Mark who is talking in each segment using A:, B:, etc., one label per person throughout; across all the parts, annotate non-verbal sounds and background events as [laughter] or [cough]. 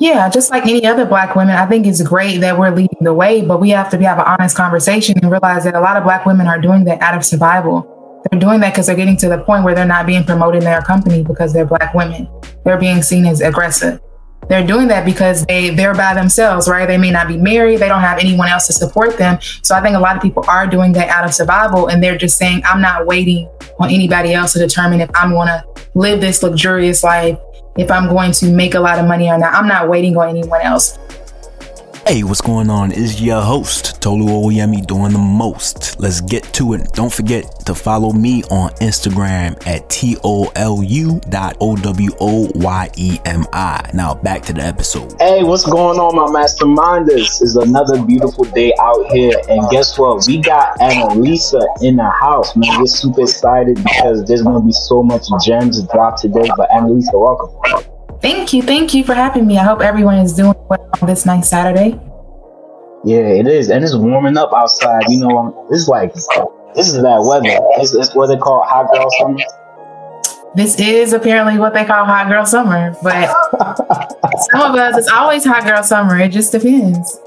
A: Yeah, just like any other Black women, I think it's great that we're leading the way, but we have to have an honest conversation and realize that a lot of Black women are doing that out of survival. They're doing that because they're getting to the point where they're not being promoted in their company because they're Black women. They're being seen as aggressive. They're doing that because they they're by themselves, right? They may not be married, they don't have anyone else to support them. So I think a lot of people are doing that out of survival and they're just saying I'm not waiting on anybody else to determine if I'm going to live this luxurious life if I'm going to make a lot of money or not. I'm not waiting on anyone else.
B: Hey, what's going on? Is your host Tolu Owoyemi doing the most? Let's get to it. Don't forget to follow me on Instagram at T O L U dot O W O Y E M I. Now back to the episode.
C: Hey, what's going on, my masterminders? It's another beautiful day out here, and guess what? We got Annalisa in the house, man. We're super excited because there's gonna be so much gems dropped today. But Annalisa, welcome.
A: Thank you. Thank you for having me. I hope everyone is doing well on this nice Saturday.
C: Yeah, it is. And it's warming up outside. You know, it's like, this is that weather. It's, it's what they call hot girl summer.
A: This is apparently what they call hot girl summer, but [laughs] some of us, it's always hot girl summer. It just depends.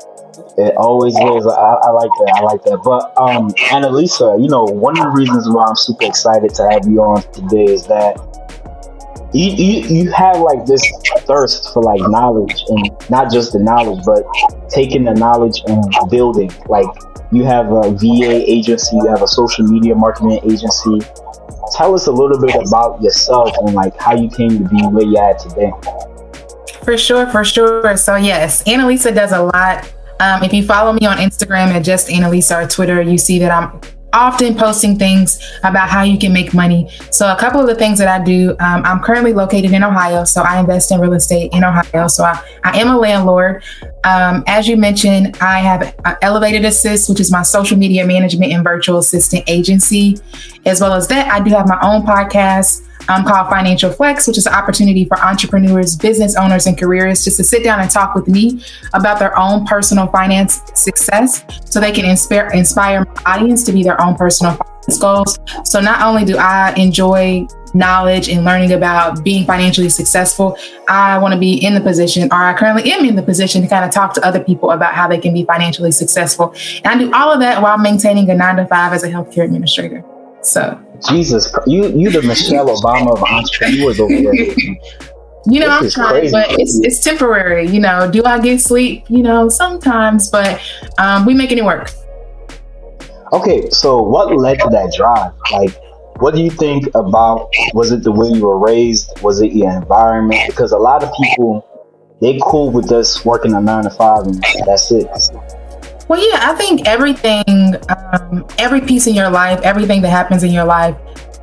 C: It always is. I, I, like that. I like that. But um, Annalisa, you know, one of the reasons why I'm super excited to have you on today is that you, you, you have like this thirst for like knowledge and not just the knowledge, but taking the knowledge and building. Like you have a VA agency, you have a social media marketing agency. Tell us a little bit about yourself and like how you came to be where you're at today.
A: For sure, for sure. So yes, Annalisa does a lot. Um, if you follow me on Instagram at just Annalisa or Twitter, you see that I'm often posting things about how you can make money. So, a couple of the things that I do, um, I'm currently located in Ohio, so I invest in real estate in Ohio. So, I, I am a landlord. Um, as you mentioned, I have Elevated Assist, which is my social media management and virtual assistant agency. As well as that, I do have my own podcast um, called Financial Flex, which is an opportunity for entrepreneurs, business owners, and careers just to sit down and talk with me about their own personal finance success so they can inspire, inspire my audience to be their own personal finance goals. So not only do I enjoy knowledge and learning about being financially successful, I want to be in the position, or I currently am in the position to kind of talk to other people about how they can be financially successful. And I do all of that while maintaining a nine to five as a healthcare administrator. So
C: Jesus, you you the Michelle Obama of entrepreneurs over there.
A: You know, this I'm trying, crazy. but it's it's temporary. You know, do I get sleep? You know, sometimes, but um, we making it work.
C: Okay, so what led to that drive? Like, what do you think about? Was it the way you were raised? Was it your environment? Because a lot of people they cool with just working a nine to five and that's it.
A: Well, yeah, I think everything, um, every piece in your life, everything that happens in your life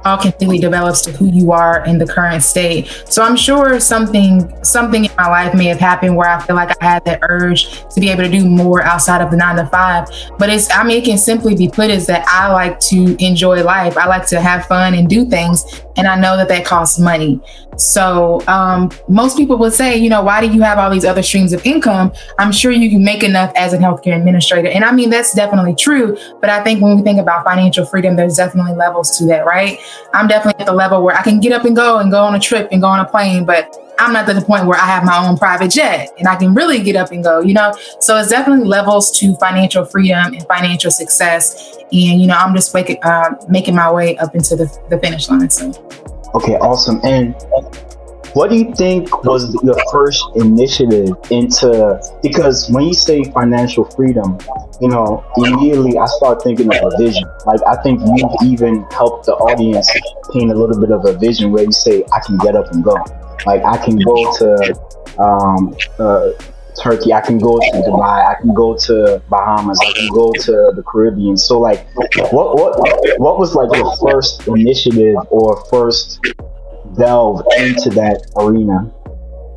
A: all completely develops to who you are in the current state. So I'm sure something something in my life may have happened where I feel like I had that urge to be able to do more outside of the nine to five. But it's I mean it can simply be put as that I like to enjoy life. I like to have fun and do things. And I know that that costs money. So um, most people would say, you know, why do you have all these other streams of income? I'm sure you can make enough as a healthcare administrator. And I mean, that's definitely true. But I think when we think about financial freedom, there's definitely levels to that, right? I'm definitely at the level where I can get up and go and go on a trip and go on a plane, but I'm not at the point where I have my own private jet and I can really get up and go, you know? So it's definitely levels to financial freedom and financial success. And, you know, I'm just waking, uh, making my way up into the, the finish line. So.
C: Okay, awesome. And what do you think was your first initiative into because when you say financial freedom, you know, immediately I start thinking of a vision. Like I think you even helped the audience paint a little bit of a vision where you say, I can get up and go. Like I can go to um, uh, Turkey, I can go to Dubai, I can go to Bahamas, I can go to the Caribbean. So like what what what was like your first initiative or first delve into that arena?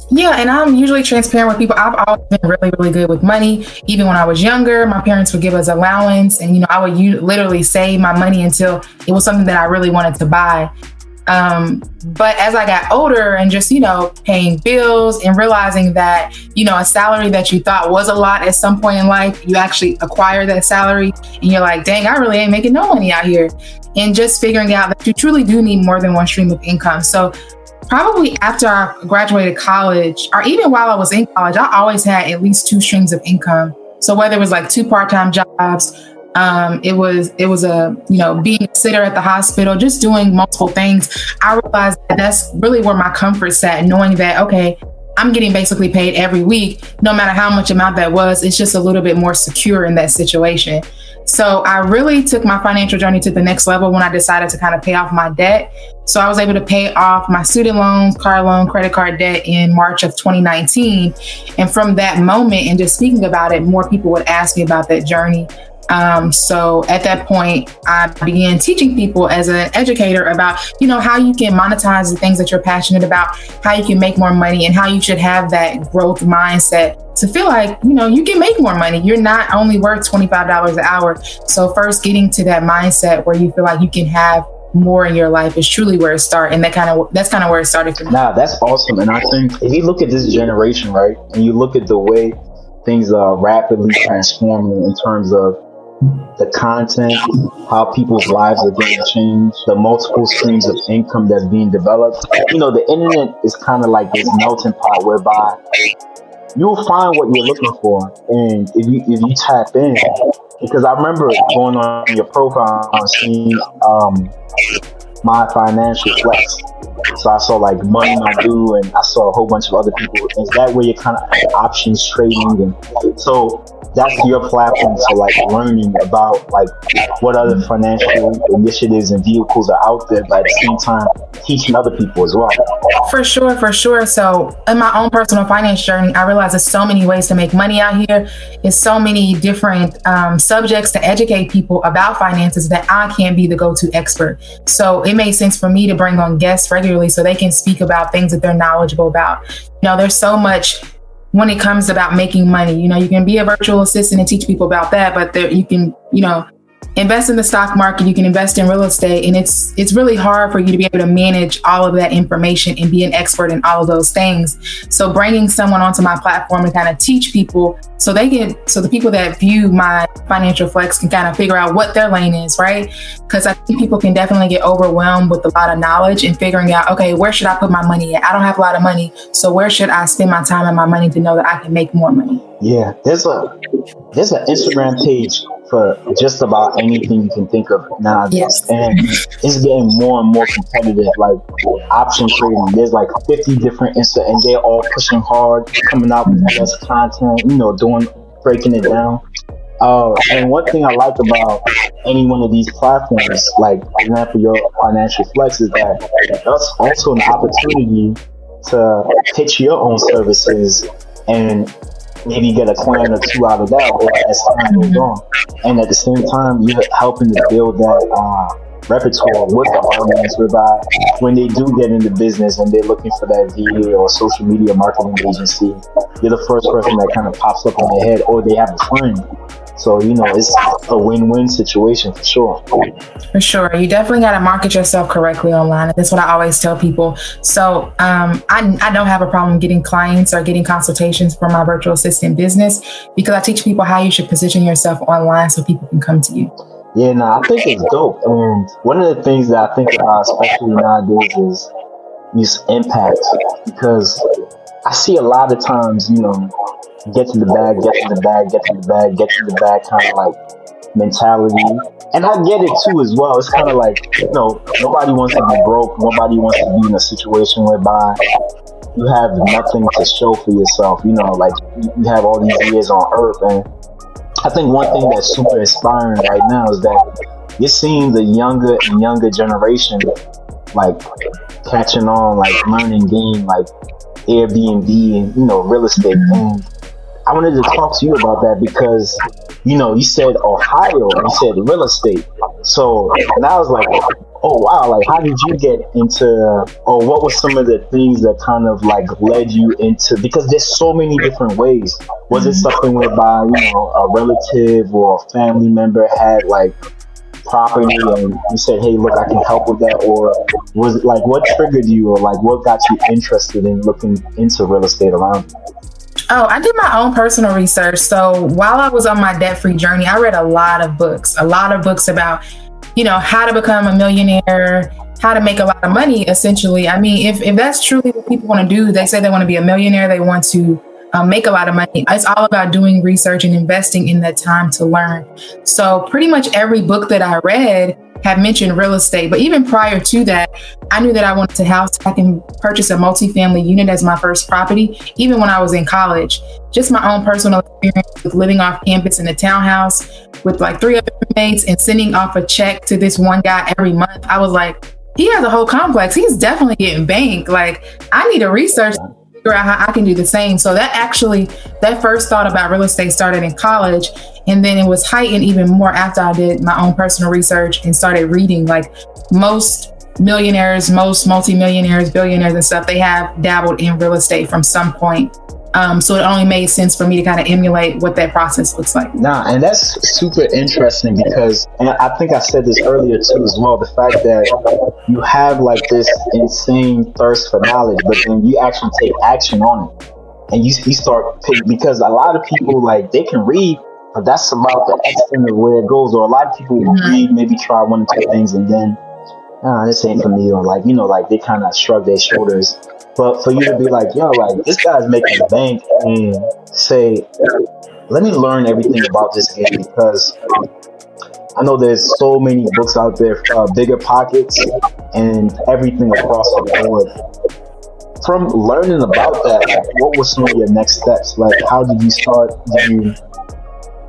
A: Yeah, and I'm usually transparent with people. I've always been really, really good with money. Even when I was younger, my parents would give us allowance, and you know, I would u- literally save my money until it was something that I really wanted to buy. Um, but as I got older and just, you know, paying bills and realizing that, you know, a salary that you thought was a lot at some point in life, you actually acquire that salary and you're like, dang, I really ain't making no money out here. And just figuring out that you truly do need more than one stream of income. So probably after I graduated college, or even while I was in college, I always had at least two streams of income. So whether it was like two part-time jobs, um, it was it was a you know being a sitter at the hospital, just doing multiple things. I realized that that's really where my comfort sat, knowing that okay, I'm getting basically paid every week, no matter how much amount that was. It's just a little bit more secure in that situation. So I really took my financial journey to the next level when I decided to kind of pay off my debt. So I was able to pay off my student loans, car loan, credit card debt in March of 2019. And from that moment and just speaking about it, more people would ask me about that journey. Um, so at that point, I began teaching people as an educator about, you know, how you can monetize the things that you're passionate about, how you can make more money, and how you should have that growth mindset to feel like, you know, you can make more money. You're not only worth $25 an hour. So first getting to that mindset where you feel like you can have more in your life is truly where it started and that kind of that's kind of where it started for me.
C: Nah, that's awesome. And I think if you look at this generation, right, and you look at the way things are rapidly transforming in terms of the content, how people's lives are getting changed, the multiple streams of income that's being developed. You know, the internet is kind of like this melting pot whereby you'll find what you're looking for, and if you if you tap in, because I remember going on your profile and seeing um, my financial flex. So I saw like Money do, and I saw a whole bunch of other people. Is that where you're kind of options trading? And so that's your platform to like learning about like what other financial initiatives and vehicles are out there, but at the same time teaching other people as well.
A: For sure, for sure. So in my own personal finance journey, I realized there's so many ways to make money out here. It's so many different um, subjects to educate people about finances that I can't be the go-to expert. So it made sense for me to bring on guests regularly so they can speak about things that they're knowledgeable about. You know, there's so much when it comes about making money. You know, you can be a virtual assistant and teach people about that, but there you can, you know, invest in the stock market, you can invest in real estate, and it's it's really hard for you to be able to manage all of that information and be an expert in all of those things. So bringing someone onto my platform and kind of teach people so they can so the people that view my financial flex can kind of figure out what their lane is, right? Because I think people can definitely get overwhelmed with a lot of knowledge and figuring out, okay, where should I put my money at? I don't have a lot of money, so where should I spend my time and my money to know that I can make more money?
C: Yeah, there's a there's an Instagram page for just about anything you can think of now.
A: Yes.
C: And it's getting more and more competitive. Like option trading, there's like 50 different Insta, and they're all pushing hard, coming out with the best content. You know, doing breaking it down. Uh, and one thing I like about any one of these platforms, like for example, your financial flex, is that that's also an opportunity to pitch your own services and maybe get a client or two out of that as time goes on. And at the same time, you're helping to build that uh, repertoire with the audience whereby when they do get into business and they're looking for that VA or social media marketing agency, you're the first person that kind of pops up on their head or they have a friend so, you know, it's a win win situation for sure.
A: For sure. You definitely got to market yourself correctly online. That's what I always tell people. So, um, I, I don't have a problem getting clients or getting consultations for my virtual assistant business because I teach people how you should position yourself online so people can come to you.
C: Yeah, no, I think it's dope. And one of the things that I think about, especially nowadays, is this impact because I see a lot of times, you know, get to the bag, get to the bag, get to the bag, get to the bag kind of like mentality. And I get it too as well. It's kind of like, you know, nobody wants to be broke. Nobody wants to be in a situation whereby you have nothing to show for yourself. You know, like you have all these years on earth. And I think one thing that's super inspiring right now is that you're seeing the younger and younger generation like catching on, like learning game, like Airbnb and, you know, real estate. And I wanted to talk to you about that because, you know, you said Ohio, you said real estate. So and I was like, oh wow, like how did you get into, or what were some of the things that kind of like led you into, because there's so many different ways. Was it something whereby, you know, a relative or a family member had like property and you said, hey, look, I can help with that? Or was it like what triggered you or like what got you interested in looking into real estate around you?
A: Oh, I did my own personal research. So while I was on my debt free journey, I read a lot of books, a lot of books about you know, how to become a millionaire, how to make a lot of money, essentially. I mean, if, if that's truly what people want to do, they say they want to be a millionaire, they want to um, make a lot of money. It's all about doing research and investing in that time to learn. So, pretty much every book that I read had mentioned real estate. But even prior to that, I knew that I wanted to house I can purchase a multifamily unit as my first property, even when I was in college. Just my own personal experience with living off campus in a townhouse with like three other roommates and sending off a check to this one guy every month. I was like, he has a whole complex. He's definitely getting banked. Like, I need to research figure out how I can do the same. So that actually, that first thought about real estate started in college. And then it was heightened even more after I did my own personal research and started reading. Like most millionaires, most multimillionaires, billionaires, and stuff, they have dabbled in real estate from some point um, so it only made sense for me to kind of emulate what that process looks like.
C: Nah, and that's super interesting because, and I think I said this earlier too as well. The fact that you have like this insane thirst for knowledge, but then you actually take action on it, and you you start because a lot of people like they can read, but that's about the extent of where it goes. Or a lot of people mm-hmm. read, maybe try one or two things, and then, ah, this ain't for me, or like you know, like they kind of shrug their shoulders but for you to be like, yo, like this guy's making a bank and say, let me learn everything about this game because I know there's so many books out there, uh, BiggerPockets and everything across the board. From learning about that, like, what were some of your next steps? Like, how did you start? Did you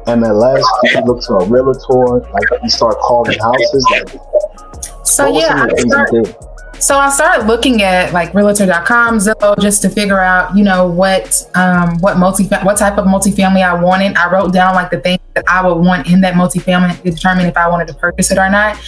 C: MLS? Did you look to a realtor? Like, you start calling houses? Like,
A: so yeah, I start, so I started looking at like realtor.com, Zillow, just to figure out, you know, what um, what multi what type of multifamily I wanted. I wrote down like the things that I would want in that multifamily to determine if I wanted to purchase it or not,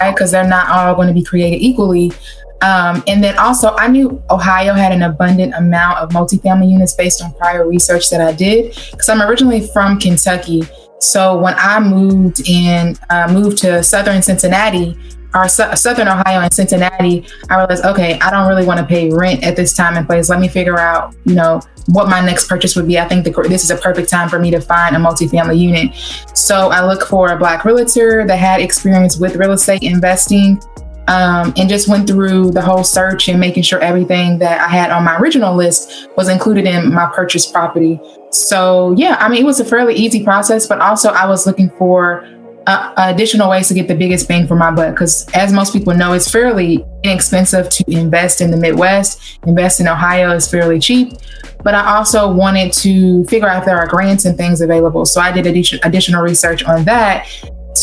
A: right? Because they're not all going to be created equally. Um, and then also, I knew Ohio had an abundant amount of multifamily units based on prior research that I did. Because I'm originally from Kentucky, so when I moved in, uh, moved to southern Cincinnati, our Southern Ohio and Cincinnati, I realized, okay, I don't really want to pay rent at this time and place. Let me figure out, you know, what my next purchase would be. I think the, this is a perfect time for me to find a multifamily unit. So I look for a Black realtor that had experience with real estate investing. Um, and just went through the whole search and making sure everything that I had on my original list was included in my purchase property. So, yeah, I mean, it was a fairly easy process, but also I was looking for uh, additional ways to get the biggest bang for my buck. Because as most people know, it's fairly inexpensive to invest in the Midwest. Invest in Ohio is fairly cheap. But I also wanted to figure out if there are grants and things available. So I did additional research on that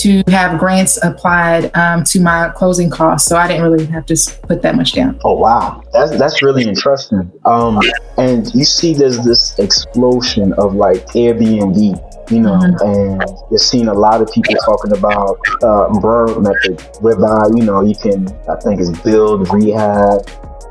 A: to have grants applied um, to my closing costs. So I didn't really have to put that much down.
C: Oh wow, that's that's really interesting. Um, and you see, there's this explosion of like Airbnb you know, mm-hmm. and you're seeing a lot of people talking about uh, BRRRR method, whereby you know you can, I think, is build, rehab,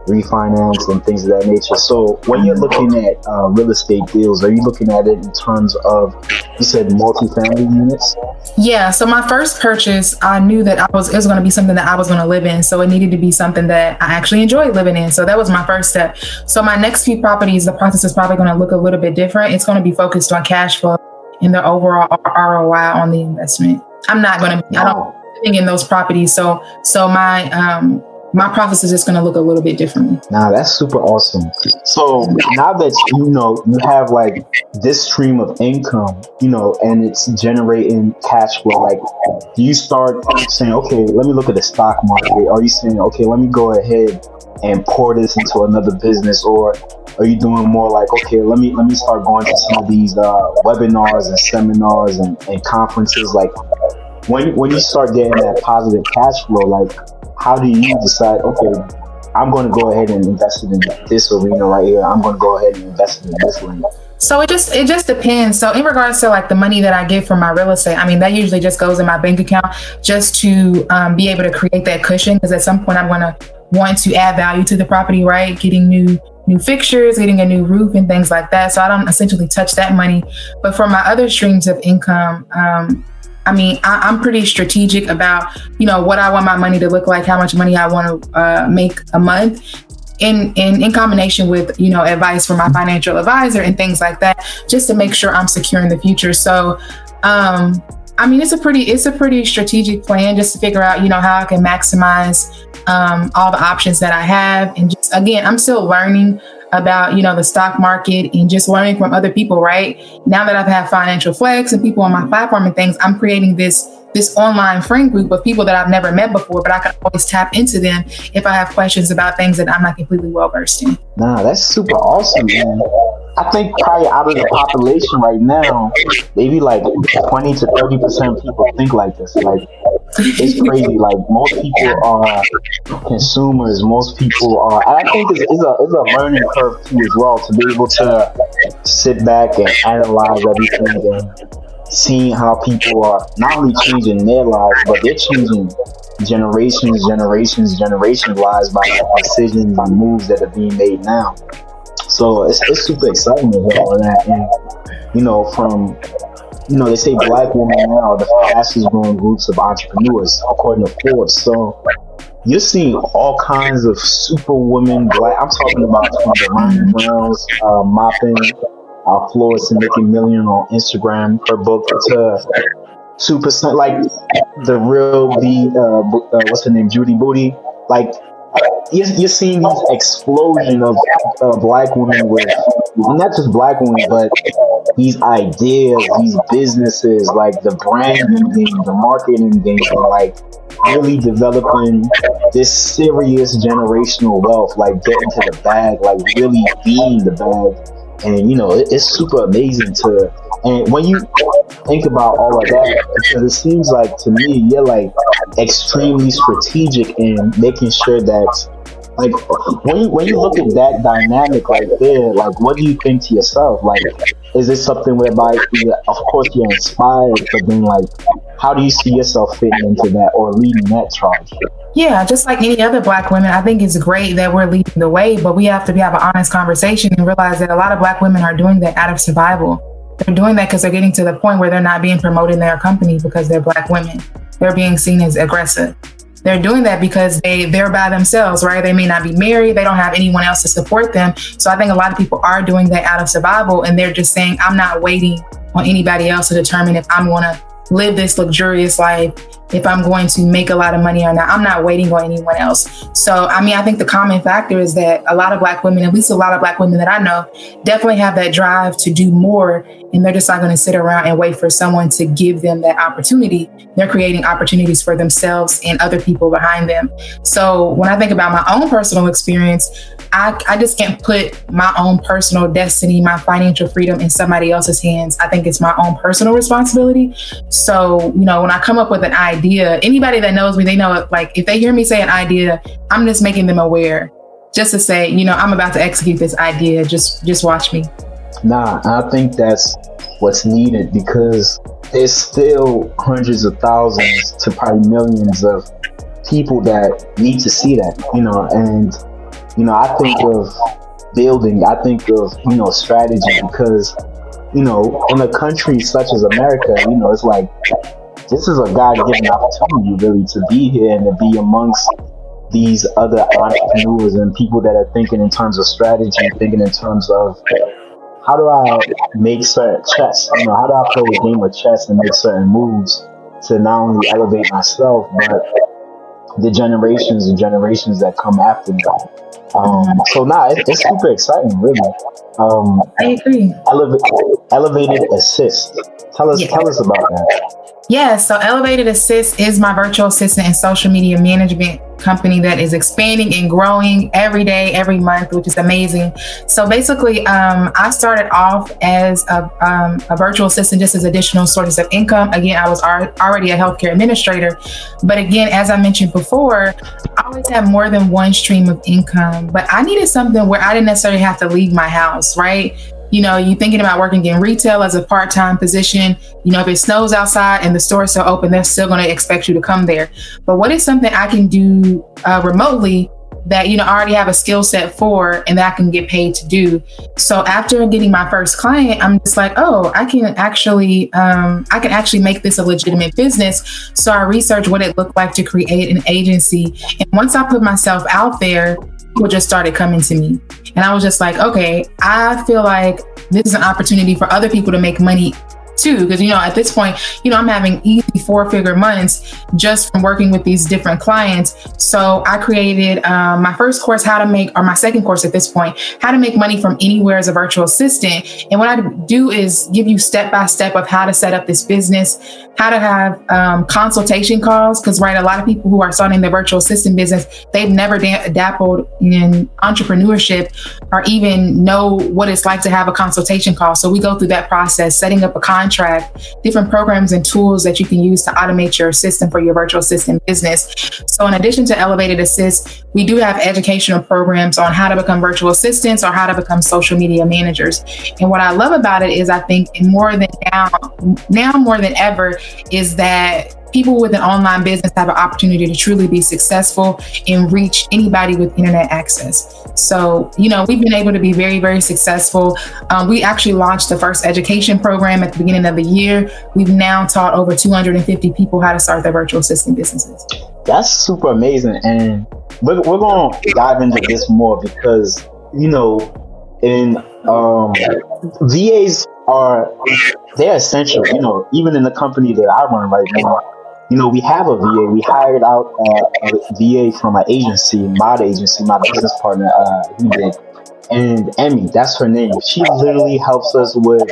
C: refinance, and things of that nature. So when you're looking at uh, real estate deals, are you looking at it in terms of, you said, multifamily units?
A: Yeah. So my first purchase, I knew that I was it was going to be something that I was going to live in, so it needed to be something that I actually enjoyed living in. So that was my first step. So my next few properties, the process is probably going to look a little bit different. It's going to be focused on cash flow in the overall ROI on the investment. I'm not going to. I don't living in those properties, so so my um my profits is just going to look a little bit differently.
C: Nah, that's super awesome. So now that you know you have like this stream of income, you know, and it's generating cash flow, like do you start saying, okay, let me look at the stock market? Are you saying, okay, let me go ahead and pour this into another business, or are you doing more like, okay, let me let me start going to some of these uh, webinars and seminars and, and conferences? Like when when you start getting that positive cash flow, like how do you decide? Okay, I'm going to go ahead and invest in this arena right here. I'm going to go ahead and invest in this arena.
A: So it just it just depends. So in regards to like the money that I get from my real estate, I mean that usually just goes in my bank account just to um, be able to create that cushion because at some point I'm going to want to add value to the property, right? Getting new new fixtures, getting a new roof, and things like that. So I don't essentially touch that money. But for my other streams of income, um, I mean, I, am pretty strategic about you know what I want my money to look like, how much money I want to uh, make a month. In, in in combination with you know advice from my financial advisor and things like that just to make sure i'm secure in the future so um I mean, it's a pretty it's a pretty strategic plan just to figure out, you know, how I can maximize um, all the options that I have. And just again, I'm still learning about you know the stock market and just learning from other people. Right now that I've had financial flex and people on my platform and things, I'm creating this this online friend group of people that I've never met before, but I can always tap into them if I have questions about things that I'm not completely well versed in.
C: Nah, that's super awesome, man. I think probably out of the population right now, maybe like 20 to 30 percent of people think like this. Like it's crazy. Like most people are consumers. Most people are. I think it's, it's a it's a learning curve too as well to be able to sit back and analyze everything and seeing how people are not only changing their lives, but they're changing generations, generations, generations lives by decisions and moves that are being made now. So it's, it's super exciting all that. And, you know, from, you know, they say black women now the fastest growing groups of entrepreneurs, according to Forbes. So you're seeing all kinds of super women, black, I'm talking about from the Browns, uh, mopping, uh, Florence and making million on Instagram, her book to super, like the real, the, uh, uh, what's her name, Judy Booty. Like you're, you're seeing this explosion of uh, black women with not just black women, but these ideas, these businesses, like the branding game, the marketing game, like really developing this serious generational wealth, like getting to the bag, like really being the bag. And you know, it, it's super amazing to and when you think about all of that, because it seems like to me, you're like extremely strategic in making sure that like when you when you look at that dynamic right there, like what do you think to yourself? Like, is this something whereby, of course, you're inspired, but then like, how do you see yourself fitting into that or leading that charge?
A: Yeah, just like any other black women, I think it's great that we're leading the way, but we have to have an honest conversation and realize that a lot of black women are doing that out of survival. They're doing that because they're getting to the point where they're not being promoted in their company because they're black women. They're being seen as aggressive they're doing that because they they're by themselves, right? They may not be married, they don't have anyone else to support them. So I think a lot of people are doing that out of survival and they're just saying, I'm not waiting on anybody else to determine if I'm gonna live this luxurious life if I'm going to make a lot of money or not. I'm not waiting on anyone else. So, I mean, I think the common factor is that a lot of Black women, at least a lot of Black women that I know, definitely have that drive to do more. And they're just not going to sit around and wait for someone to give them that opportunity. They're creating opportunities for themselves and other people behind them. So, when I think about my own personal experience, I, I just can't put my own personal destiny, my financial freedom in somebody else's hands. I think it's my own personal responsibility. So, you know, when I come up with an idea, anybody that knows me, they know like if they hear me say an idea, I'm just making them aware just to say, you know, I'm about to execute this idea. Just just watch me.
C: Nah, I think that's what's needed because there's still hundreds of thousands to probably millions of people that need to see that, you know, and you know, I think of building, I think of, you know, strategy because, you know, in a country such as America, you know, it's like this is a God given opportunity really to be here and to be amongst these other entrepreneurs and people that are thinking in terms of strategy, thinking in terms of how do I make certain chess? You know, how do I play a game of chess and make certain moves to not only elevate myself, but the generations and generations that come after me. Um, so now nah, it, it's super exciting, really. Um,
A: I agree.
C: Eleva- elevated assist. Tell us, yeah. tell us about that.
A: Yeah, so Elevated Assist is my virtual assistant and social media management company that is expanding and growing every day, every month, which is amazing. So basically, um, I started off as a, um, a, virtual assistant just as additional sources of income. Again, I was already a healthcare administrator. But again, as I mentioned before, I always have more than one stream of income. But I needed something where I didn't necessarily have to leave my house, right? You know, you're thinking about working in retail as a part-time position, you know, if it snows outside and the store's still open, they're still going to expect you to come there. But what is something I can do uh, remotely that you know I already have a skill set for and that I can get paid to do. So after getting my first client, I'm just like, oh, I can actually um, I can actually make this a legitimate business. So I researched what it looked like to create an agency, and once I put myself out there, people just started coming to me. And I was just like, okay, I feel like this is an opportunity for other people to make money too because you know at this point you know i'm having easy four figure months just from working with these different clients. So i created um, my first course how to make or my second course at this point how to make money from anywhere as a virtual assistant. And what i do is give you step by step of how to set up this business how to have um, consultation calls because right a lot of people who are starting their virtual assistant business they've never da- dappled in entrepreneurship or even know what it's like to have a consultation call. So we go through that process setting up a contract different programs and tools that you can use to automate your system for your virtual assistant business. So in addition to elevated assist we do have educational programs on how to become virtual assistants or how to become social media managers. And what i love about it is i think more than now now more than ever is that people with an online business have an opportunity to truly be successful and reach anybody with internet access. So, you know, we've been able to be very, very successful. Um, we actually launched the first education program at the beginning of the year. We've now taught over 250 people how to start their virtual assistant businesses.
C: That's super amazing. And we're, we're going to dive into this more because, you know, in um, VAs are they're essential. You know, even in the company that I run right now, you know, we have a VA. We hired out uh, a VA from an agency, my agency, my business partner, uh, he did. And Emmy, that's her name. She literally helps us with,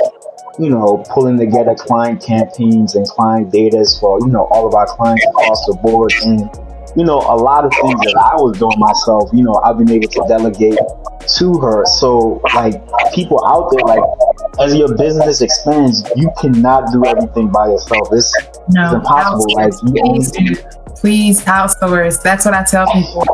C: you know, pulling together client campaigns and client data for, you know, all of our clients across the board. And you know, a lot of things that I was doing myself, you know, I've been able to delegate to her. So, like, people out there, like, as your business expands, you cannot do everything by yourself. It's, no, it's impossible. Like,
A: you please outsource. That's what I tell people.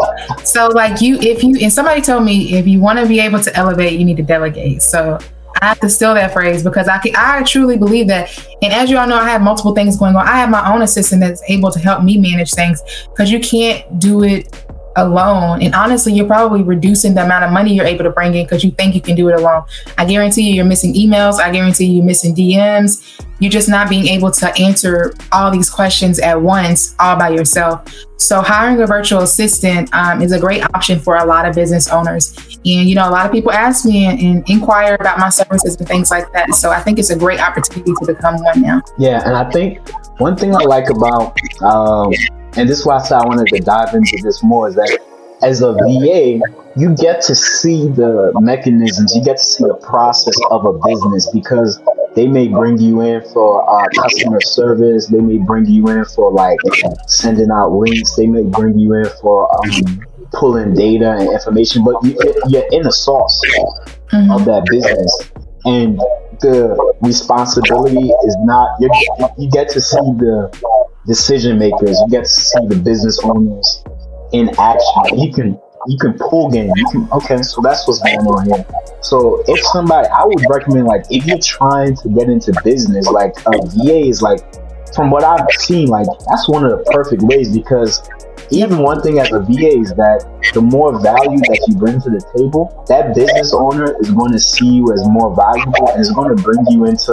A: So, like, you, if you, and somebody told me, if you want to be able to elevate, you need to delegate. So, I have to steal that phrase because I can, I truly believe that. And as you all know, I have multiple things going on. I have my own assistant that's able to help me manage things because you can't do it alone. And honestly, you're probably reducing the amount of money you're able to bring in because you think you can do it alone. I guarantee you, you're missing emails. I guarantee you, you're missing DMs. You're just not being able to answer all these questions at once, all by yourself. So, hiring a virtual assistant um, is a great option for a lot of business owners. And, you know, a lot of people ask me and, and inquire about my services and things like that. So, I think it's a great opportunity to become one now.
C: Yeah. And I think one thing I like about um, and this is why I said I wanted to dive into this more is that as a VA, you get to see the mechanisms, you get to see the process of a business because they may bring you in for uh, customer service, they may bring you in for like sending out links, they may bring you in for um, pulling data and information, but you, are in the sauce mm-hmm. of that business. And the responsibility is not, you get to see the decision makers. You get to see the business owners in action. You can you can pull game. You can okay, so that's what's going on here. So if somebody, I would recommend like if you're trying to get into business, like uh, a VA is like from what I've seen, like that's one of the perfect ways because even one thing as a VA is that the more value that you bring to the table, that business owner is going to see you as more valuable and is going to bring you into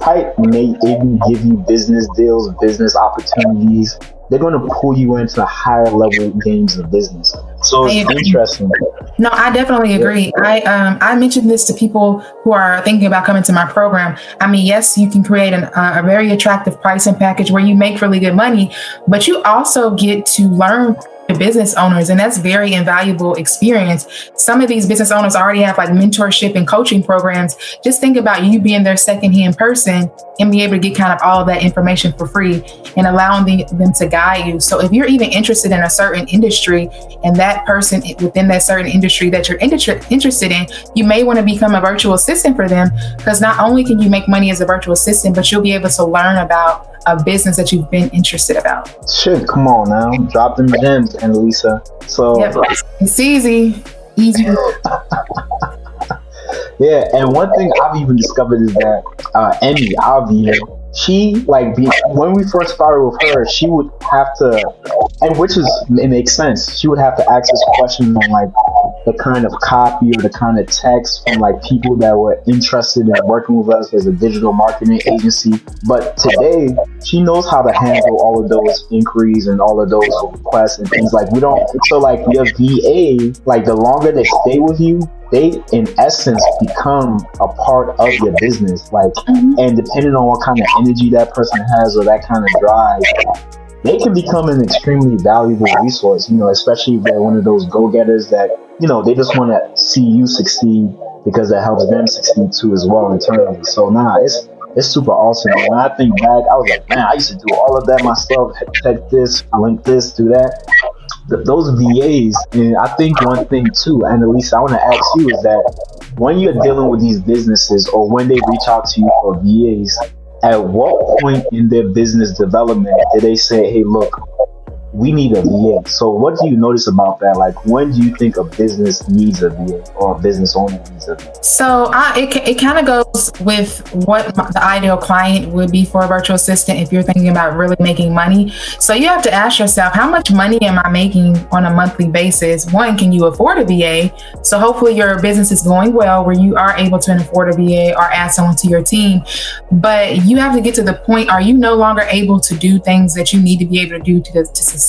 C: Pipe may even give you business deals, business opportunities. They're going to pull you into higher level games of business. So it's interesting.
A: No, I definitely agree. Yeah. I um I mentioned this to people who are thinking about coming to my program. I mean, yes, you can create an, uh, a very attractive pricing package where you make really good money, but you also get to learn business owners and that's very invaluable experience. Some of these business owners already have like mentorship and coaching programs. Just think about you being their secondhand person and be able to get kind of all of that information for free and allowing the, them to guide you. So if you're even interested in a certain industry and that person within that certain industry that you're inter- interested in you may want to become a virtual assistant for them because not only can you make money as a virtual assistant but you'll be able to learn about a business that you've been interested about.
C: Shit, come on now. Drop them gems, Annalisa. So yep.
A: it's easy. Easy. [laughs]
C: yeah, and one thing I've even discovered is that uh, Emmy, VA, she like be, when we first started with her, she would have to, and which is it makes sense. She would have to ask us questions on like the kind of copy or the kind of text from like people that were interested in working with us as a digital marketing agency. But today, she knows how to handle all of those inquiries and all of those requests and things like we don't. So like your VA, like the longer they stay with you, they in essence become a part of your business. Like, mm-hmm. and depending on what kind of energy that person has or that kind of drive, they can become an extremely valuable resource. You know, especially if they're one of those go-getters that you know they just want to see you succeed because that helps them succeed too as well internally. So nah, it's it's super awesome. And when I think back, I was like, man, I used to do all of that myself. Check this, link this, do that. Th- those VAs, and I think one thing too, and at least I want to ask you is that when you're dealing with these businesses or when they reach out to you for VAs, at what point in their business development did they say, hey, look, we need a VA. So what do you notice about that? Like when do you think a business needs a VA or a business owner needs a VA?
A: So it, it kind of goes with what the ideal client would be for a virtual assistant if you're thinking about really making money. So you have to ask yourself, how much money am I making on a monthly basis? One, can you afford a VA? So hopefully your business is going well where you are able to afford a VA or add someone to your team. But you have to get to the point, are you no longer able to do things that you need to be able to do to, to sustain,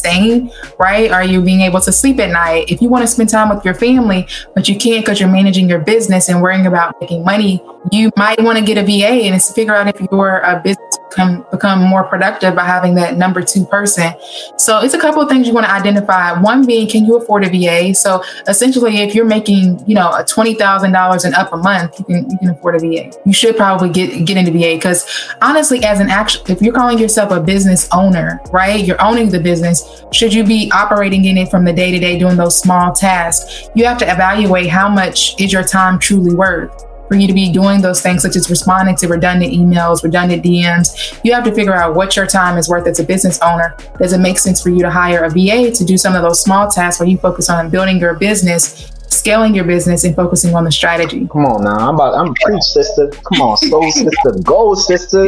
A: right? Are you being able to sleep at night? If you want to spend time with your family, but you can't because you're managing your business and worrying about making money, you might want to get a VA and figure out if your uh, business can become more productive by having that number two person. So it's a couple of things you want to identify. One being, can you afford a VA? So essentially, if you're making, you know, a twenty thousand dollars and up a month, you can you can afford a VA. You should probably get get into VA because honestly, as an actual, if you're calling yourself a business owner, right, you're owning the business. Should you be operating in it from the day to day, doing those small tasks? You have to evaluate how much is your time truly worth for you to be doing those things, such as responding to redundant emails, redundant DMs. You have to figure out what your time is worth as a business owner. Does it make sense for you to hire a VA to do some of those small tasks where you focus on building your business scaling your business and focusing on the strategy.
C: Come on now, I'm about I'm preach sister. Come on, soul sister, go sister.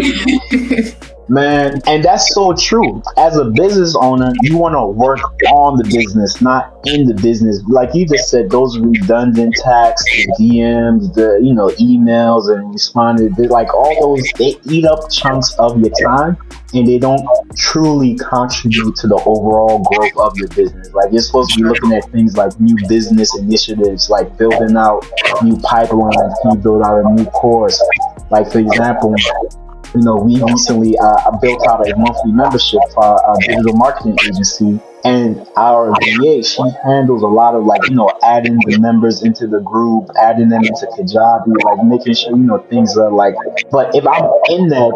C: [laughs] Man, and that's so true. As a business owner, you want to work on the business, not in the business. Like you just said, those redundant tasks, the DMs, the you know emails and responding, like all those, they eat up chunks of your time, and they don't truly contribute to the overall growth of your business. Like you're supposed to be looking at things like new business initiatives, like building out new pipelines, you build out a new course? Like for example, you know, we recently uh, built out a monthly membership for our digital marketing agency. And our VA, she handles a lot of like, you know, adding the members into the group, adding them into Kajabi, like making sure, you know, things are like, but if I'm in that,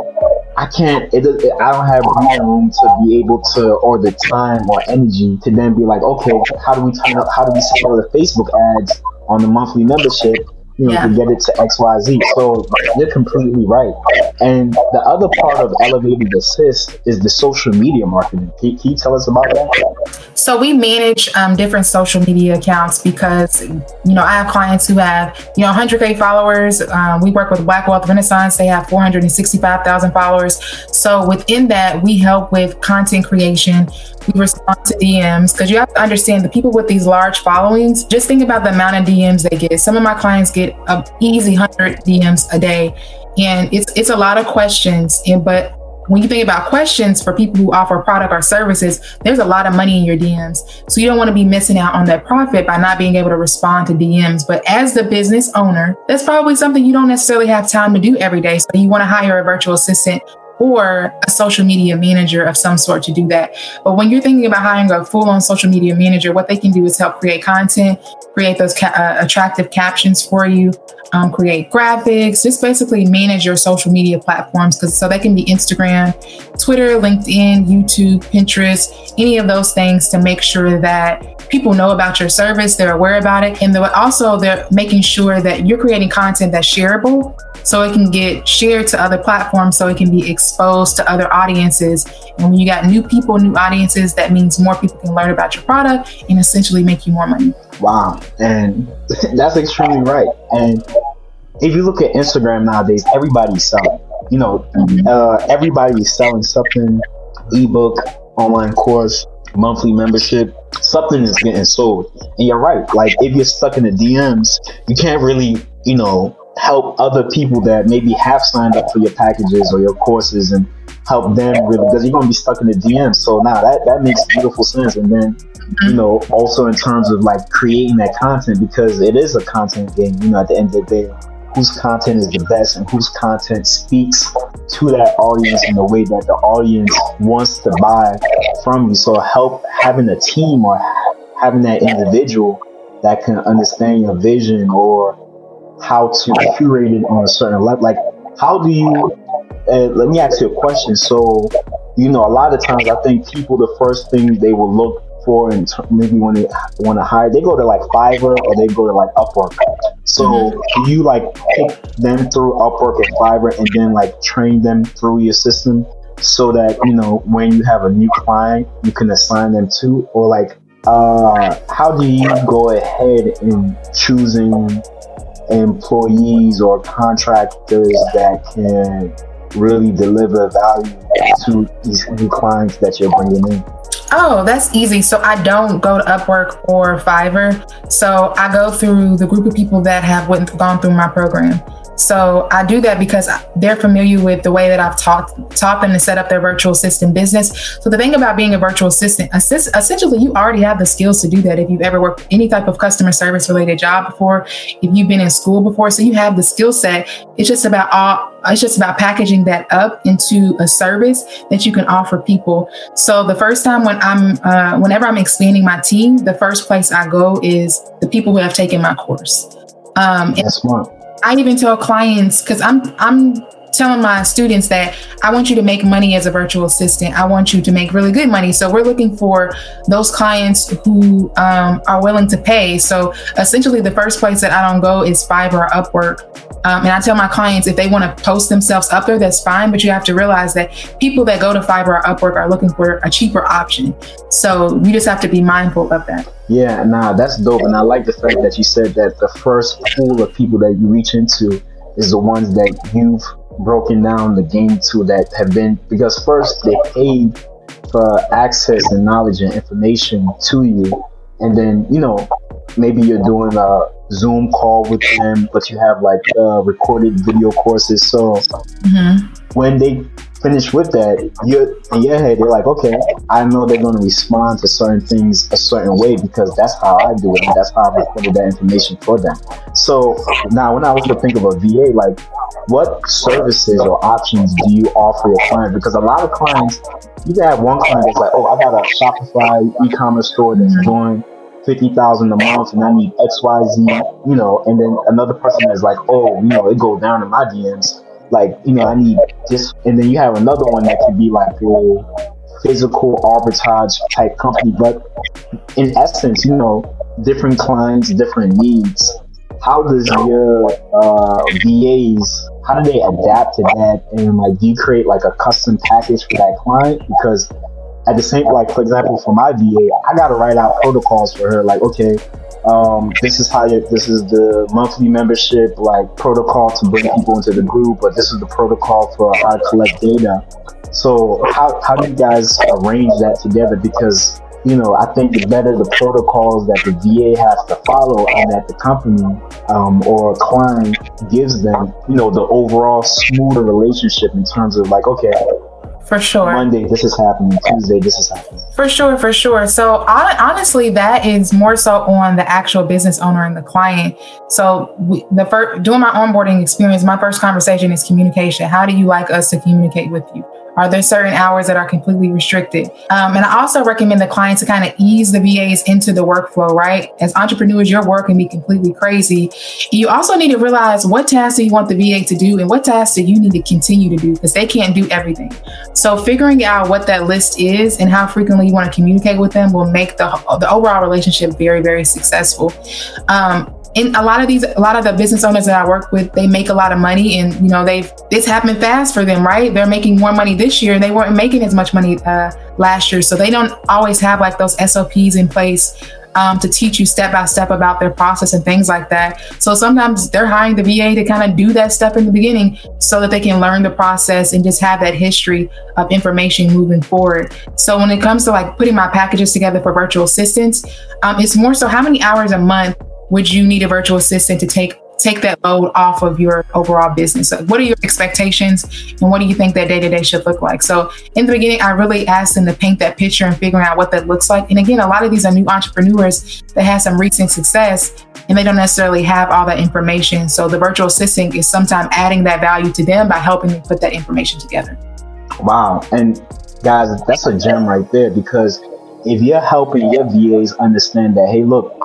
C: I can't, it, it, I don't have room to be able to, or the time or energy to then be like, okay, how do we turn up, how do we sell the Facebook ads on the monthly membership? You know, yeah. to get it to XYZ. So you're completely right. And the other part of Elevated Assist is the social media marketing. Can, can you tell us about that?
A: So we manage um, different social media accounts because, you know, I have clients who have, you know, 100K followers. Um, we work with Black Wealth Renaissance. They have 465,000 followers. So within that, we help with content creation. We respond to DMs because you have to understand the people with these large followings, just think about the amount of DMs they get. Some of my clients get an easy 100 DMs a day. And it's it's a lot of questions. And but when you think about questions for people who offer product or services, there's a lot of money in your DMs. So you don't want to be missing out on that profit by not being able to respond to DMs. But as the business owner, that's probably something you don't necessarily have time to do every day. So you want to hire a virtual assistant or a social media manager of some sort to do that. But when you're thinking about hiring a full on social media manager, what they can do is help create content, create those ca- uh, attractive captions for you, um, create graphics, just basically manage your social media platforms. Because so they can be Instagram, Twitter, LinkedIn, YouTube, Pinterest, any of those things to make sure that people know about your service, they're aware about it, and they're also they're making sure that you're creating content that's shareable so it can get shared to other platforms so it can be exposed to other audiences. And when you got new people new audiences that means more people can learn about your product and essentially make you more money.
C: Wow. And [laughs] that's extremely right. And if you look at instagram nowadays everybody's selling. You know mm-hmm. uh, everybody's selling something ebook online course monthly membership. Something is getting sold. And you're right. Like if you're stuck in the dms you can't really you know help other people that maybe have signed up for your packages or your courses and help them really because you're gonna be stuck in the DM. So now that that makes beautiful sense. And then mm-hmm. you know also in terms of like creating that content because it is a content game. You know at the end of the day, whose content is the best and whose content speaks to that audience in the way that the audience wants to buy from you. So help having a team or having that individual that can understand your vision or how to curate it on a certain level. Like, how do you? Uh, let me ask you a question. So, you know, a lot of times I think people the first thing they will look for and maybe when they want to hire, they go to like Fiverr or they go to like Upwork. So mm-hmm. you like pick them through Upwork and Fiverr and then like train them through your system so that you know when you have a new client you can assign them to or like uh, how do you go ahead in choosing employees or contractors that can really deliver value to these new clients that you're bringing in?
A: Oh, that's easy. So I don't go to Upwork or Fiverr. So I go through the group of people that have went, gone through my program. So I do that because they're familiar with the way that I've taught taught them to set up their virtual assistant business. So the thing about being a virtual assistant, assist, essentially, you already have the skills to do that. If you've ever worked any type of customer service related job before, if you've been in school before, so you have the skill set. It's just about all. It's just about packaging that up into a service that you can offer people. So the first time when I'm, uh, whenever I'm expanding my team, the first place I go is the people who have taken my course.
C: Um, That's smart
A: I even tell clients because I'm I'm telling my students that I want you to make money as a virtual assistant. I want you to make really good money. So we're looking for those clients who um, are willing to pay. So essentially, the first place that I don't go is Fiverr or Upwork. Um, and I tell my clients if they want to post themselves up there, that's fine. But you have to realize that people that go to Fiverr or Upwork are looking for a cheaper option. So you just have to be mindful of that.
C: Yeah, nah, that's dope. And I like the fact that you said that the first pool of people that you reach into is the ones that you've broken down the game to that have been because first they paid for access and knowledge and information to you and then you know maybe you're doing a zoom call with them but you have like uh, recorded video courses so mm-hmm. when they finish with that, you're in your head, you're like, okay, I know they're going to respond to certain things a certain way because that's how I do it. And that's how I recorded that information for them. So now, when I was to think of a VA, like, what services or options do you offer your clients? Because a lot of clients, you can have one client that's like, oh, I got a Shopify e-commerce store that's doing fifty thousand a month, and I need X, Y, Z, you know. And then another person is like, oh, you know, it goes down in my DMs like you know I need this, and then you have another one that could be like a physical arbitrage type company, but in essence, you know, different clients, different needs. How does your uh, VAs how do they adapt to that? And like do you create like a custom package for that client? Because at the same like for example for my VA I gotta write out protocols for her. Like okay um, this is how you, this is the monthly membership like protocol to bring people into the group, but this is the protocol for to collect data. So how, how do you guys arrange that together? Because you know, I think the better the protocols that the VA has to follow and that the company um, or client gives them, you know, the overall smoother relationship in terms of like, okay,
A: for sure.
C: Monday, this is happening. Tuesday, this is happening.
A: For sure, for sure. So honestly, that is more so on the actual business owner and the client. So we, the first doing my onboarding experience, my first conversation is communication. How do you like us to communicate with you? Are there certain hours that are completely restricted? Um, and I also recommend the client to kind of ease the VAs into the workflow, right? As entrepreneurs, your work can be completely crazy. You also need to realize what tasks do you want the VA to do and what tasks do you need to continue to do because they can't do everything. So figuring out what that list is and how frequently you want to communicate with them will make the, the overall relationship very, very successful. Um, and a lot of these a lot of the business owners that i work with they make a lot of money and you know they've this happened fast for them right they're making more money this year and they weren't making as much money uh, last year. So they don't always have like those sops in place um, to teach you step by step about their process and things like that. So sometimes they're hiring the va to kind of do that stuff in the beginning so that they can learn the process and just have that history of information moving forward. So when it comes to like putting my packages together for virtual assistants um, it's more so how many hours a month would you need a virtual assistant to take take that load off of your overall business. What are your expectations and what do you think that day to day should look like? So in the beginning, I really asked them to paint that picture and figuring out what that looks like. And again, a lot of these are new entrepreneurs that have some recent success and they don't necessarily have all that information. So the virtual assistant is sometimes adding that value to them by helping them put that information together.
C: Wow. And guys, that's a gem right there because if you're helping your VAs understand that, hey, look,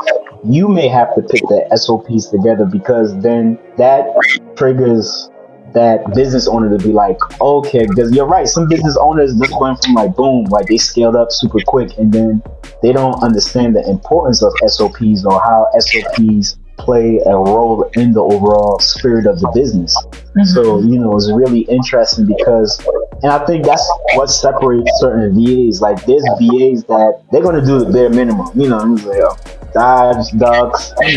C: you may have to put the SOPs together because then that triggers that business owner to be like, okay, because you're right. Some business owners just went from like boom, like they scaled up super quick, and then they don't understand the importance of SOPs or how SOPs play a role in the overall spirit of the business. Mm-hmm. So, you know, it's really interesting because, and I think that's what separates certain VAs. Like, there's VAs that they're going to do the bare minimum, you know, like, oh, dodge, ducks, you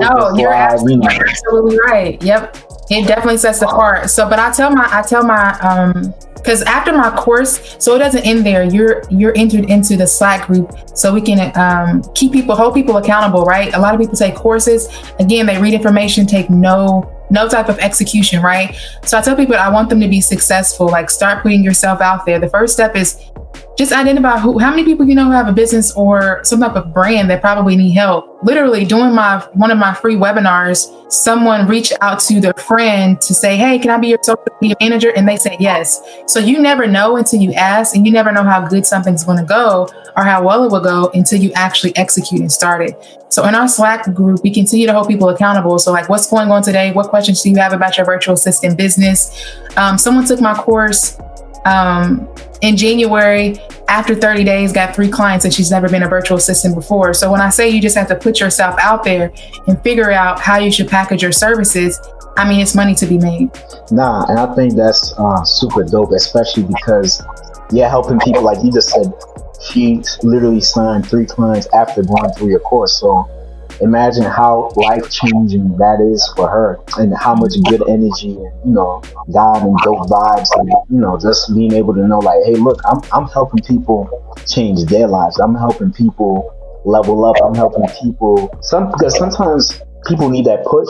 C: know,
A: no, you're, absolutely, you know. you're absolutely right. Yep. It definitely sets the apart. So, but I tell my, I tell my, um, because after my course, so it doesn't end there. You're you're entered into the Slack group, so we can um, keep people, hold people accountable. Right? A lot of people take courses. Again, they read information, take no no type of execution. Right? So I tell people I want them to be successful. Like start putting yourself out there. The first step is just identify who how many people you know who have a business or some type of brand that probably need help. Literally doing my one of my free webinars someone reached out to their friend to say hey can i be your social media manager? And they said yes. So you never know until you ask and you never know how good something's going to go or how well it will go until you actually execute and start it. So in our slack group we continue to hold people accountable. So like what's going on today? What questions do you have about your virtual assistant business? Um, someone took my course um, in January, after 30 days, got three clients and she's never been a virtual assistant before. So when I say you just have to put yourself out there and figure out how you should package your services, I mean, it's money to be made.
C: Nah, and I think that's uh, super dope, especially because, yeah, helping people, like you just said, she literally signed three clients after going through your course. So imagine how life changing that is for her and how much good energy and you know God and dope vibes and you know just being able to know like hey look I'm I'm helping people change their lives. I'm helping people level up. I'm helping people. Some because sometimes people need that push.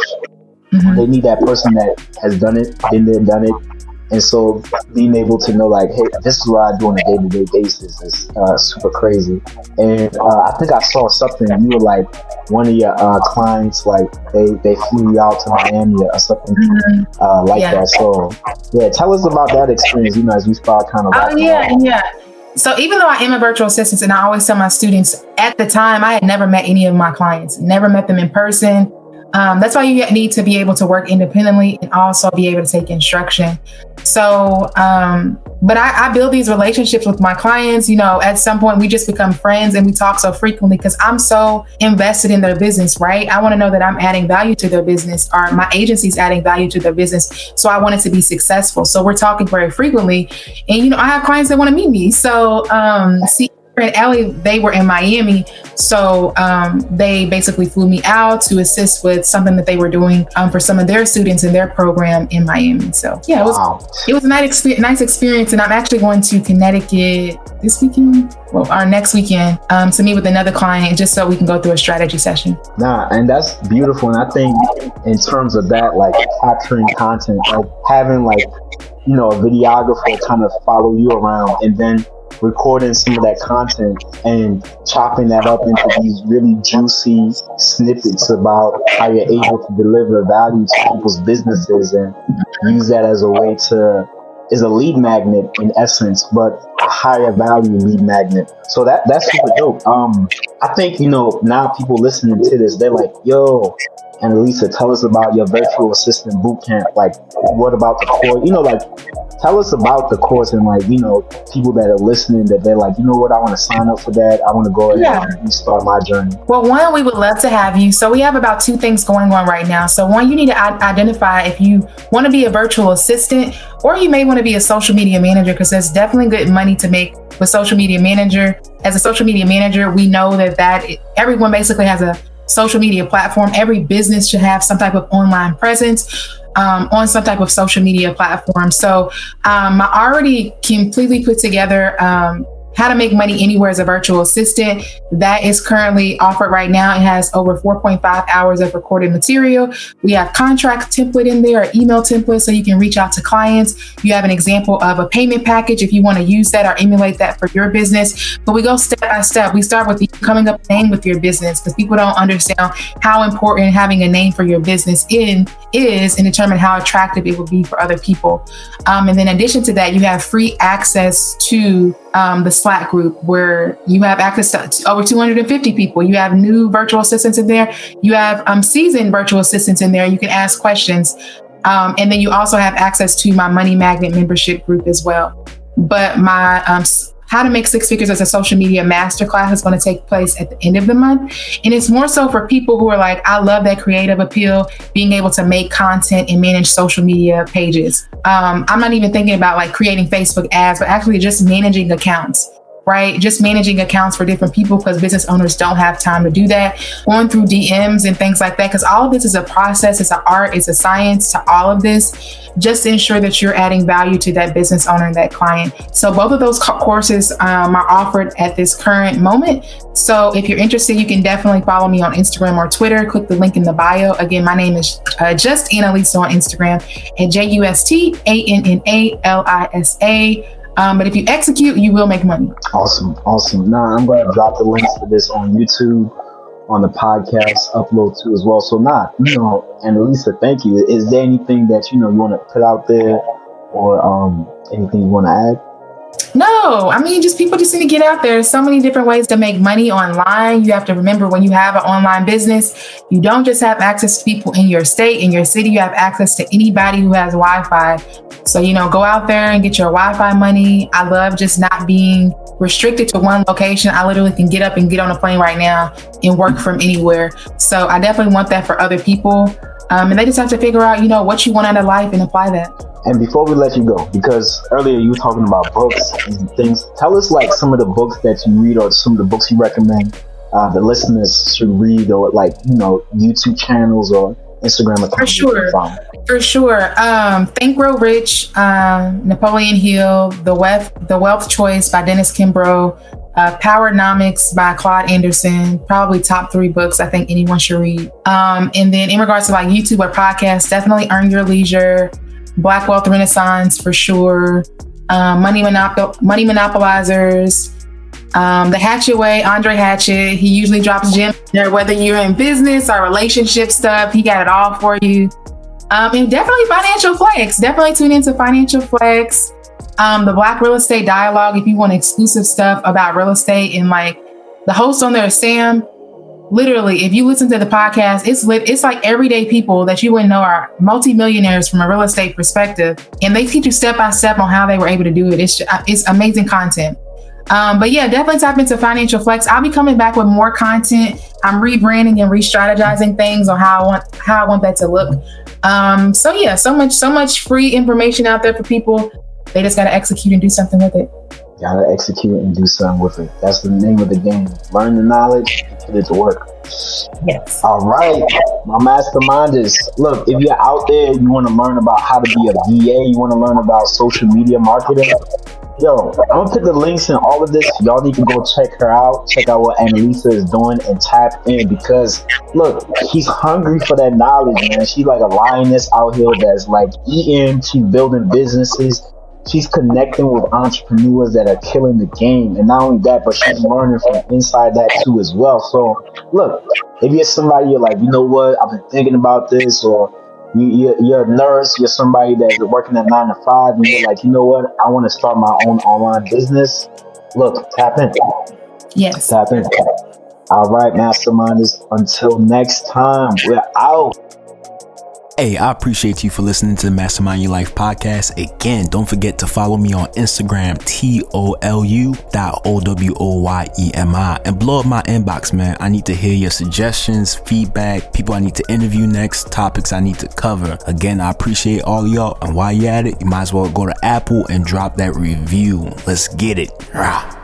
C: Mm-hmm. they need that person that has done it been there done it and so being able to know like, hey, this is what I do on a day-to-day basis is uh, super crazy. And uh, I think I saw something you were like one of your uh, clients like they they flew you out to Miami or something mm-hmm. Uh, like yeah. that. So yeah, tell us about that experience. You know, as we start kind of.
A: Oh yeah, yeah. So even though I am a virtual assistant, and I always tell my students at the time I had never met any of my clients, never met them in person. Um, that's why you need to be able to work independently and also be able to take instruction. So, um, but I, I, build these relationships with my clients. You know, at some point we just become friends and we talk so frequently because I'm so invested in their business, right? I want to know that I'm adding value to their business or my agency's adding value to their business. So I want it to be successful. So we're talking very frequently. And, you know, I have clients that want to meet me. So, um, see, and Ellie, they were in Miami. So um, they basically flew me out to assist with something that they were doing um, for some of their students in their program in Miami. So yeah, it was wow. it was a nice experience, nice experience. And I'm actually going to Connecticut this weekend, well, our next weekend, um, to meet with another client just so we can go through a strategy session.
C: Nah, and that's beautiful. And I think in terms of that, like capturing content, like having like you know a videographer kind of follow you around and then recording some of that content and chopping that up into these really juicy snippets about how you're able to deliver value to people's businesses and use that as a way to is a lead magnet in essence, but a higher value lead magnet. So that that's super dope. Um, I think you know now people listening to this, they're like, "Yo, Annalisa, tell us about your virtual assistant bootcamp. Like, what about the course? You know, like, tell us about the course and like, you know, people that are listening that they're like, you know what, I want to sign up for that. I want to go ahead yeah. and start my journey.
A: Well, one, we would love to have you. So we have about two things going on right now. So one, you need to identify if you want to be a virtual assistant or you may want to be a social media manager because there's definitely good money to make with social media manager. As a social media manager, we know that that everyone basically has a social media platform. Every business should have some type of online presence. Um, on some type of social media platform. So um, I already completely put together um, how to make money anywhere as a virtual assistant. That is currently offered right now. It has over 4.5 hours of recorded material. We have contract template in there, email template, so you can reach out to clients. You have an example of a payment package if you want to use that or emulate that for your business. But we go step by step. We start with coming up name with your business because people don't understand how important having a name for your business in is and determine how attractive it will be for other people. Um, and then in addition to that, you have free access to um, the Slack group where you have access to over 250 people. You have new virtual assistants in there. You have um, seasoned virtual assistants in there. You can ask questions. Um, and then you also have access to my Money Magnet membership group as well. But my um, how to Make Six Figures as a Social Media Masterclass is going to take place at the end of the month. And it's more so for people who are like, I love that creative appeal, being able to make content and manage social media pages. Um, I'm not even thinking about like creating Facebook ads, but actually just managing accounts right? Just managing accounts for different people because business owners don't have time to do that. Going through DMs and things like that, because all of this is a process, it's an art, it's a science to all of this. Just ensure that you're adding value to that business owner and that client. So both of those co- courses um, are offered at this current moment. So if you're interested, you can definitely follow me on Instagram or Twitter. Click the link in the bio. Again, my name is uh, just Annalisa on Instagram at J U S T A N N A L I S A. Um, but if you execute, you will make money.
C: Awesome, awesome. Now I'm going to drop the links for this on YouTube, on the podcast upload too as well. So nah, you know, Annalisa, thank you. Is there anything that you know you want to put out there, or um, anything you want to add?
A: No, I mean, just people just need to get out there. so many different ways to make money online. You have to remember when you have an online business, you don't just have access to people in your state, in your city, you have access to anybody who has Wi Fi. So, you know, go out there and get your Wi Fi money. I love just not being restricted to one location. I literally can get up and get on a plane right now and work from anywhere. So, I definitely want that for other people. Um, and they just have to figure out, you know, what you want out of life and apply that.
C: And before we let you go, because earlier you were talking about books and things, tell us like some of the books that you read or some of the books you recommend uh, the listeners should read or like, you know, YouTube channels or Instagram accounts.
A: For sure. For sure. Um, Think Grow Rich, um, Napoleon Hill, The Wealth, The Wealth Choice by Dennis Kimbro, uh, Powernomics by Claude Anderson, probably top three books I think anyone should read. Um, and then in regards to like YouTube or podcasts, definitely Earn Your Leisure, Black Wealth Renaissance for sure. Um, money, money monopolizers. Um, the Hatchet Way, Andre Hatchet. He usually drops gems there, whether you're in business or relationship stuff. He got it all for you. Um, and definitely Financial Flex. Definitely tune into Financial Flex. Um, the Black Real Estate Dialogue. If you want exclusive stuff about real estate and like the host on there, Sam, literally, if you listen to the podcast, it's lit, it's like everyday people that you wouldn't know are multimillionaires from a real estate perspective, and they teach you step by step on how they were able to do it. It's it's amazing content. Um, but yeah, definitely tap into Financial Flex. I'll be coming back with more content. I'm rebranding and re-strategizing things on how I want how I want that to look. Um, so yeah, so much so much free information out there for people. They just got to execute and do something with it.
C: Gotta execute and do something with it. That's the name of the game. Learn the knowledge, put it to work.
A: Yes.
C: All right, my masterminders. Look, if you're out there, you want to learn about how to be a VA, you want to learn about social media marketing. Yo, I'm gonna put the links in all of this. Y'all need to go check her out. Check out what Annalisa is doing and tap in because look, she's hungry for that knowledge, man. She's like a lioness out here that's like eating. She's building businesses she's connecting with entrepreneurs that are killing the game. And not only that, but she's learning from inside that too as well. So look, if you're somebody you're like, you know what, I've been thinking about this, or you, you're, a nurse, you're somebody that's working at nine to five, and you're like, you know what, I want to start my own online business. Look, tap in.
A: Yes.
C: Tap in. All right, masterminders. Until next time, we're out.
B: Hey, I appreciate you for listening to the Mastermind Your Life podcast. Again, don't forget to follow me on Instagram, T O L U dot O W O Y E M I, and blow up my inbox, man. I need to hear your suggestions, feedback, people I need to interview next, topics I need to cover. Again, I appreciate all y'all. And while you're at it, you might as well go to Apple and drop that review. Let's get it. Rah.